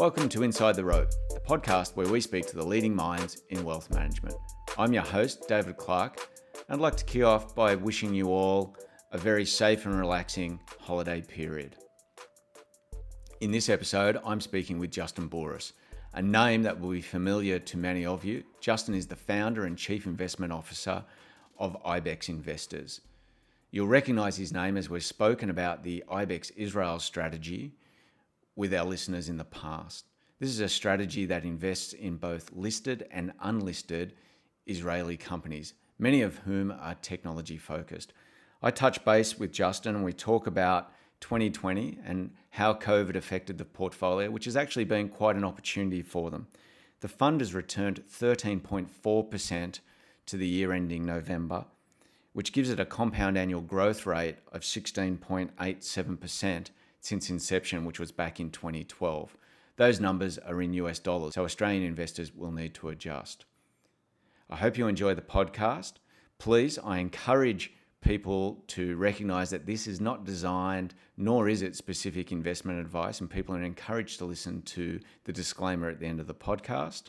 Welcome to Inside the Rope, the podcast where we speak to the leading minds in wealth management. I'm your host, David Clark, and I'd like to kick off by wishing you all a very safe and relaxing holiday period. In this episode, I'm speaking with Justin Borus, a name that will be familiar to many of you. Justin is the founder and chief investment officer of IBEX Investors. You'll recognize his name as we've spoken about the IBEX Israel strategy with our listeners in the past. This is a strategy that invests in both listed and unlisted Israeli companies, many of whom are technology focused. I touch base with Justin and we talk about 2020 and how COVID affected the portfolio, which has actually been quite an opportunity for them. The fund has returned 13.4% to the year ending November, which gives it a compound annual growth rate of 16.87% since inception, which was back in 2012. Those numbers are in US dollars, so Australian investors will need to adjust. I hope you enjoy the podcast. Please, I encourage people to recognize that this is not designed, nor is it specific investment advice, and people are encouraged to listen to the disclaimer at the end of the podcast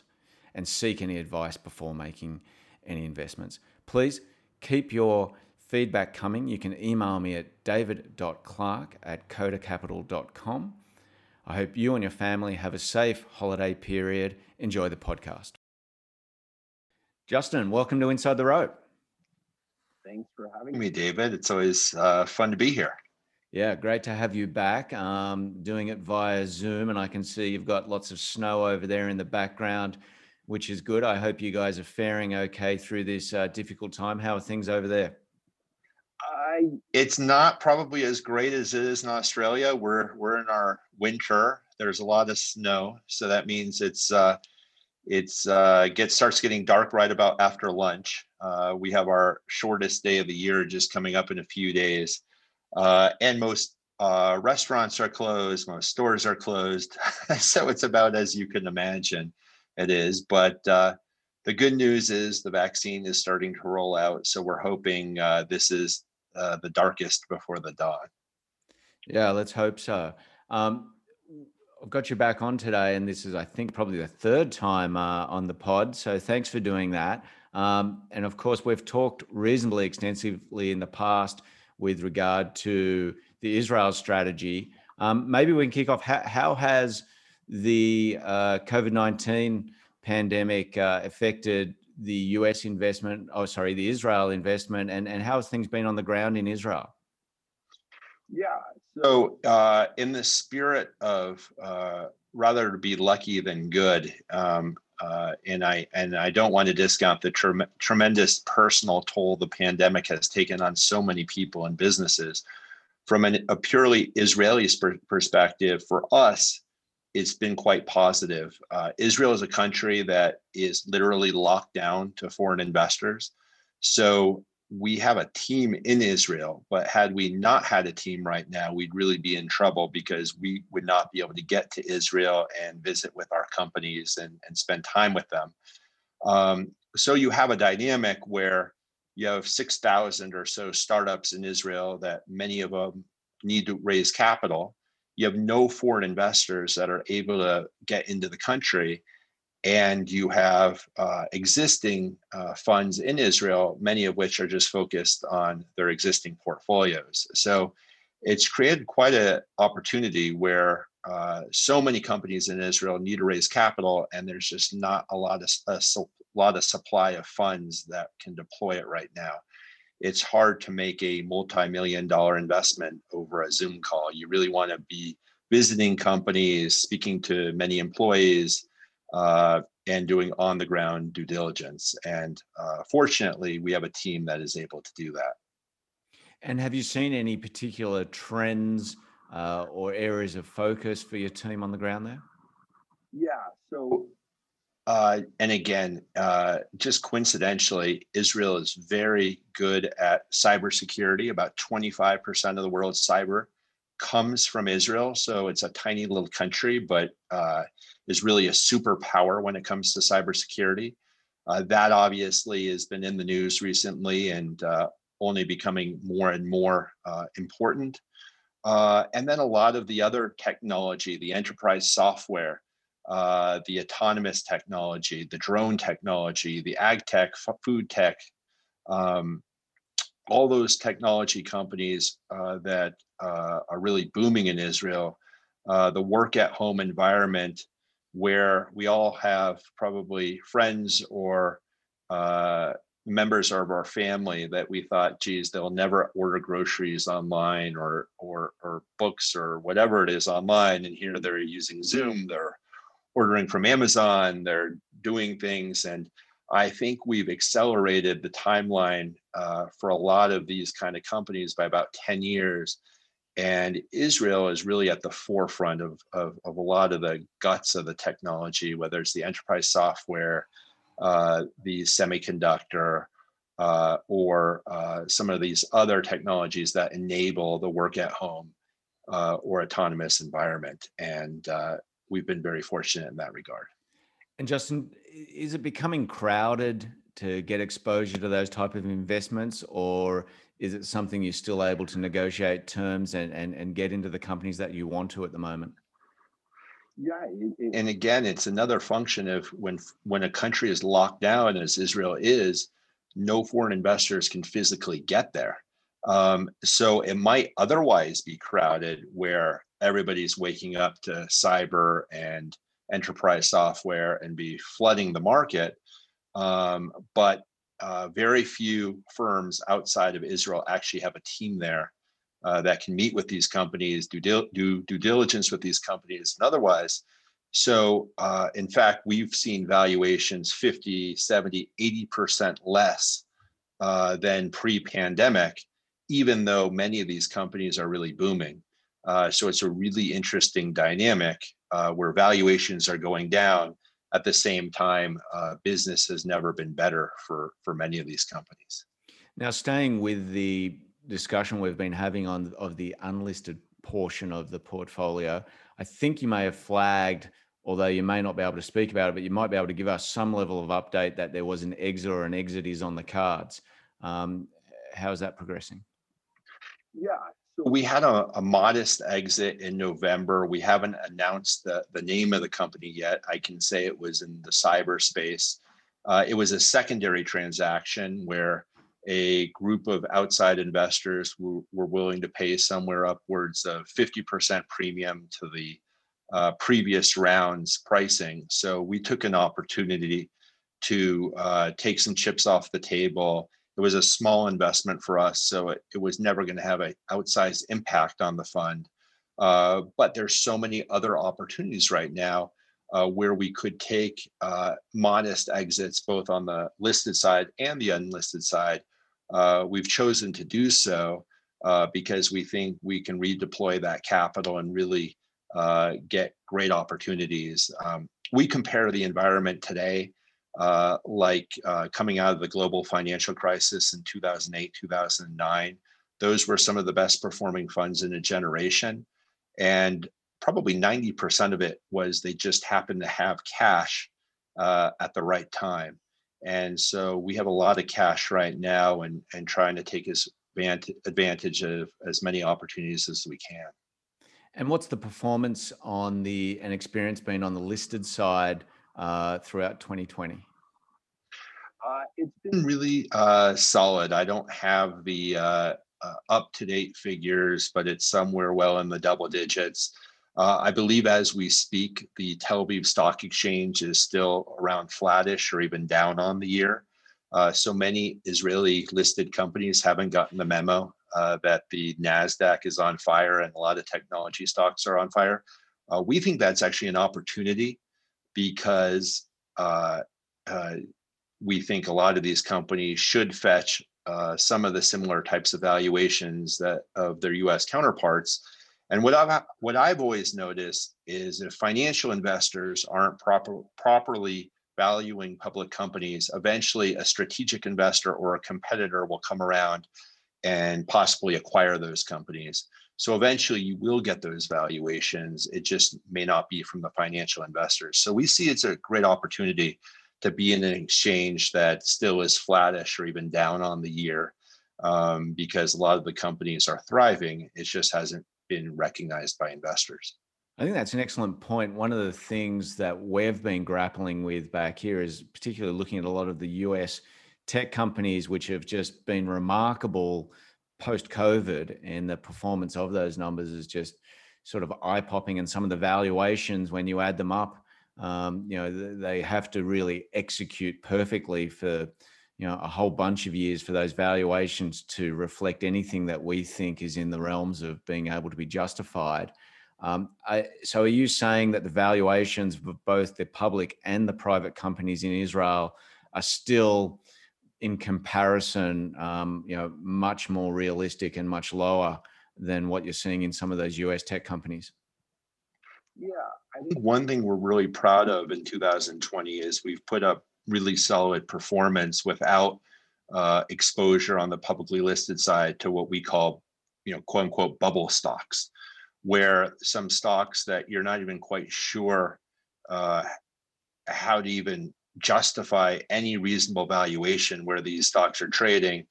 and seek any advice before making any investments. Please keep your feedback coming. You can email me at david.clark at kodacapital.com. I hope you and your family have a safe holiday period. Enjoy the podcast. Justin, welcome to Inside the Rope. Thanks for having me, David. It's always uh, fun to be here. Yeah, great to have you back. Um, doing it via Zoom, and I can see you've got lots of snow over there in the background, which is good. I hope you guys are faring okay through this uh, difficult time. How are things over there? I, it's not probably as great as it is in Australia. We're we're in our winter. There's a lot of snow, so that means it's uh, it's uh, gets starts getting dark right about after lunch. Uh, we have our shortest day of the year just coming up in a few days, uh, and most uh, restaurants are closed, most stores are closed. so it's about as you can imagine it is. But uh, the good news is the vaccine is starting to roll out, so we're hoping uh, this is the darkest before the dawn. Yeah, let's hope so. Um, I've got you back on today, and this is, I think, probably the third time uh, on the pod. So thanks for doing that. Um, and of course, we've talked reasonably extensively in the past with regard to the Israel strategy. Um, maybe we can kick off. How, how has the uh, COVID 19 pandemic uh, affected the US investment? Oh, sorry, the Israel investment, and, and how has things been on the ground in Israel? Yeah. So, uh, in the spirit of uh, rather to be lucky than good, um, uh, and I and I don't want to discount the tre- tremendous personal toll the pandemic has taken on so many people and businesses. From an, a purely Israeli per- perspective, for us, it's been quite positive. Uh, Israel is a country that is literally locked down to foreign investors. So we have a team in Israel, but had we not had a team right now, we'd really be in trouble because we would not be able to get to Israel and visit with our companies and, and spend time with them. Um, so you have a dynamic where you have 6,000 or so startups in Israel that many of them need to raise capital. You have no foreign investors that are able to get into the country and you have uh, existing uh, funds in Israel, many of which are just focused on their existing portfolios. So it's created quite an opportunity where uh, so many companies in Israel need to raise capital, and there's just not a lot of a lot of supply of funds that can deploy it right now. It's hard to make a multi-million dollar investment over a Zoom call. You really want to be visiting companies, speaking to many employees, uh, and doing on the ground due diligence. And uh, fortunately, we have a team that is able to do that. And have you seen any particular trends uh, or areas of focus for your team on the ground there? Yeah. So, uh, and again, uh, just coincidentally, Israel is very good at cybersecurity. About 25% of the world's cyber comes from Israel. So it's a tiny little country, but uh, is really a superpower when it comes to cybersecurity. Uh, that obviously has been in the news recently and uh, only becoming more and more uh, important. And then a lot of the other technology, the enterprise software, uh, the autonomous technology, the drone technology, the ag tech, food tech, um, all those technology companies uh, that uh, are really booming in Israel, uh, the work at home environment where we all have probably friends or uh, members of our family that we thought, geez, they'll never order groceries online or or or books or whatever it is online. And here they're using Zoom, they're ordering from Amazon, they're doing things. And I think we've accelerated the timeline uh, for a lot of these kind of companies by about 10 years. And Israel is really at the forefront of, of, of a lot of the guts of the technology, whether it's the enterprise software, uh, the semiconductor, uh, or uh, some of these other technologies that enable the work at home uh, or autonomous environment. And uh, we've been very fortunate in that regard. And Justin, is it becoming crowded to get exposure to those type of investments, or is it something you're still able to negotiate terms and, and, and get into the companies that you want to at the moment? Yeah, it, and again, it's another function of when when a country is locked down, as Israel is, no foreign investors can physically get there. Um, so it might otherwise be crowded, where everybody's waking up to cyber and enterprise software and be flooding the market. Um, but uh, very few firms outside of Israel actually have a team there uh, that can meet with these companies, do, do due diligence with these companies, and otherwise. So, uh, in fact, we've seen valuations 50, 70, 80% less uh, than pre pandemic, even though many of these companies are really booming. Uh, so, it's a really interesting dynamic uh, where valuations are going down at the same time uh, business has never been better for for many of these companies now staying with the discussion we've been having on of the unlisted portion of the portfolio i think you may have flagged although you may not be able to speak about it but you might be able to give us some level of update that there was an exit or an exit is on the cards um, how's that progressing yeah so we had a, a, modest exit in November. We haven't announced the, the name of the company yet. I can say it was in the cyberspace. Uh, it was a secondary transaction where a group of outside investors were, were willing to pay somewhere upwards of 50% premium to the uh, previous round's pricing. So we took an opportunity to uh, take some chips off the table it was a small investment for us, so it, it was never going to have an outsized impact on the fund. Uh, but there's so many other opportunities right now uh, where we could take uh, modest exits both on the listed side and the unlisted side. Uh, we've chosen to do so uh, because we think we can redeploy that capital and really uh, get great opportunities. Um, we compare the environment today uh, like uh, coming out of the global financial crisis in 2008, 2009. Those were some of the best performing funds in a generation. And probably 90% of it was they just happened to have cash uh, at the right time. And so we have a lot of cash right now and, and trying to take as advantage of as many opportunities as we can. And what's the performance on the and experience been on the listed side uh, throughout 2020? Uh, it's been really uh, solid. I don't have the uh, uh up to date figures, but it's somewhere well in the double digits. Uh, I believe as we speak, the Tel Aviv Stock Exchange is still around flattish or even down on the year. Uh, so many Israeli listed companies haven't gotten the memo that the NASDAQ is on fire and a lot of technology stocks are on fire. we think that's actually an opportunity because uh, uh, we think a lot of these companies should fetch uh, some of the similar types of valuations that of their U.S. counterparts. And what I've what I've always noticed is if financial investors aren't proper properly valuing public companies, eventually a strategic investor or a competitor will come around and possibly acquire those companies. So eventually you will get those valuations. It just may not be from the financial investors. So we see it's a great opportunity to be in an exchange that still is flattish or even down on the year um, because a lot of the companies are thriving. It just hasn't been recognized by investors. I think that's an excellent point. One of the things that we've been grappling with back here is particularly looking at a lot of the US tech companies, which have just been remarkable post COVID, and the performance of those numbers is just sort of eye popping. And some of the valuations, when you add them up, um, you know, they have to really execute perfectly for you know a whole bunch of years for those valuations to reflect anything that we think is in the realms of being able to be justified. Um, I, so, are you saying that the valuations of both the public and the private companies in Israel are still, in comparison, um, you know, much more realistic and much lower than what you're seeing in some of those US tech companies? Yeah, I think one thing we're really proud of in 2020 is we've put up really solid performance without uh, exposure on the publicly listed side to what we call, you know, quote unquote bubble stocks where some stocks that you're not even quite sure uh, how to even justify any reasonable valuation where these stocks are trading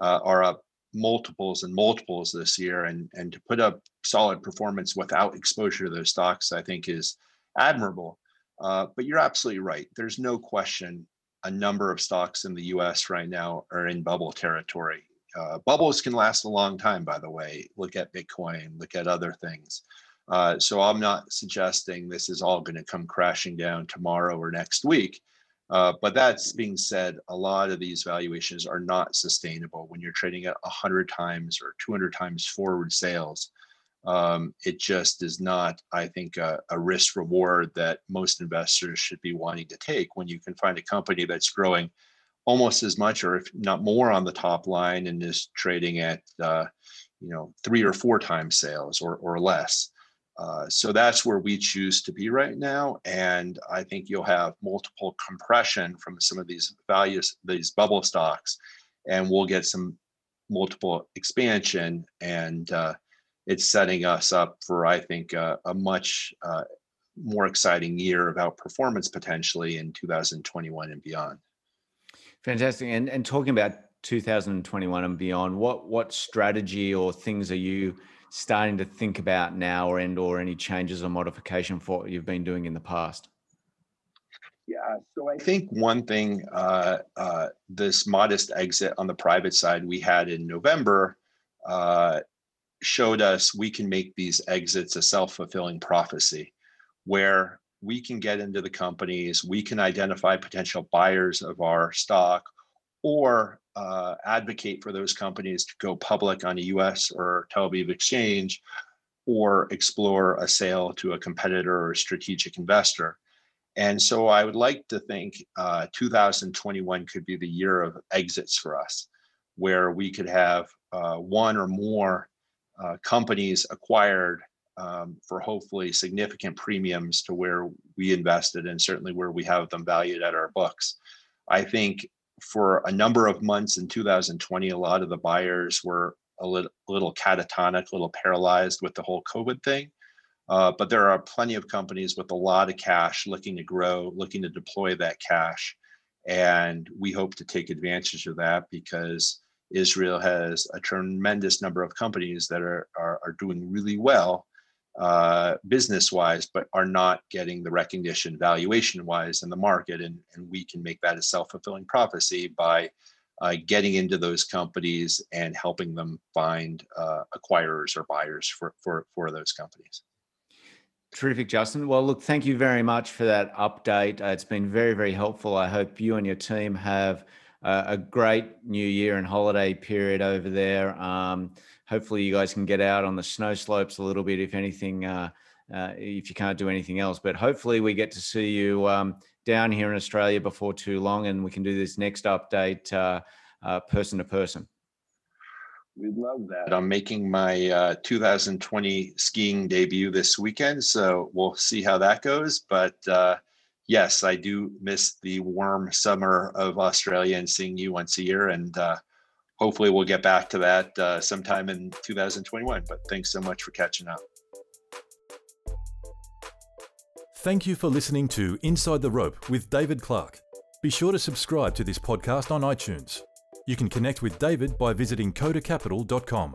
uh, are up multiples and multiples this year and and to put up solid performance without exposure to those stocks i think is admirable uh, but you're absolutely right there's no question a number of stocks in the us right now are in bubble territory uh, bubbles can last a long time, by the way. Look at Bitcoin, look at other things. Uh, so I'm not suggesting this is all going to come crashing down tomorrow or next week. Uh, but that's being said, a lot of these valuations are not sustainable when you're trading at 100 times or 200 times forward sales. Um, it just is not, I think, a, a risk reward that most investors should be wanting to take when you can find a company that's growing almost as much or if not more on the top line and is trading at uh, you know three or four times sales or, or less uh, so that's where we choose to be right now and i think you'll have multiple compression from some of these values these bubble stocks and we'll get some multiple expansion and uh, it's setting us up for i think uh, a much uh, more exciting year of outperformance potentially in 2021 and beyond Fantastic. And and talking about 2021 and beyond, what what strategy or things are you starting to think about now or and or any changes or modification for what you've been doing in the past? Yeah, so I think one thing, uh, uh, this modest exit on the private side we had in November uh, showed us we can make these exits a self fulfilling prophecy where we can get into the companies, we can identify potential buyers of our stock, or uh, advocate for those companies to go public on a US or Tel Aviv exchange, or explore a sale to a competitor or a strategic investor. And so I would like to think uh, 2021 could be the year of exits for us, where we could have uh, one or more uh, companies acquired um, for hopefully significant premiums to where we invested and certainly where we have them valued at our books. I think for a number of months in 2020, a lot of the buyers were a little, little catatonic, a little paralyzed with the whole COVID thing. Uh, but there are plenty of companies with a lot of cash looking to grow, looking to deploy that cash. And we hope to take advantage of that because Israel has a tremendous number of companies that are, are, are doing really well uh, business wise, but are not getting the recognition valuation wise in the market. And, and we can make that a self fulfilling prophecy by uh, getting into those companies and helping them find uh, acquirers or buyers for, for, for those companies. Terrific, Justin. Well, look, thank you very much for that update. Uh, it's been very, very helpful. I hope you and your team have uh, a great new year and holiday period over there. Um, hopefully you guys can get out on the snow slopes a little bit, if anything, uh, uh, if you can't do anything else. But hopefully we get to see you um, down here in Australia before too long, and we can do this next update uh, uh person to person. We'd love that. I'm making my uh, 2020 skiing debut this weekend, so we'll see how that goes. But uh, yes, I do miss the warm summer of Australia and seeing you once a year, and hopefully we'll get back to that uh, sometime in 2021. But thanks so much for catching up. Thank you for listening to Inside the Rope with David Clark. Be sure to subscribe to this podcast on iTunes. You can connect with David by visiting kodacapital.com.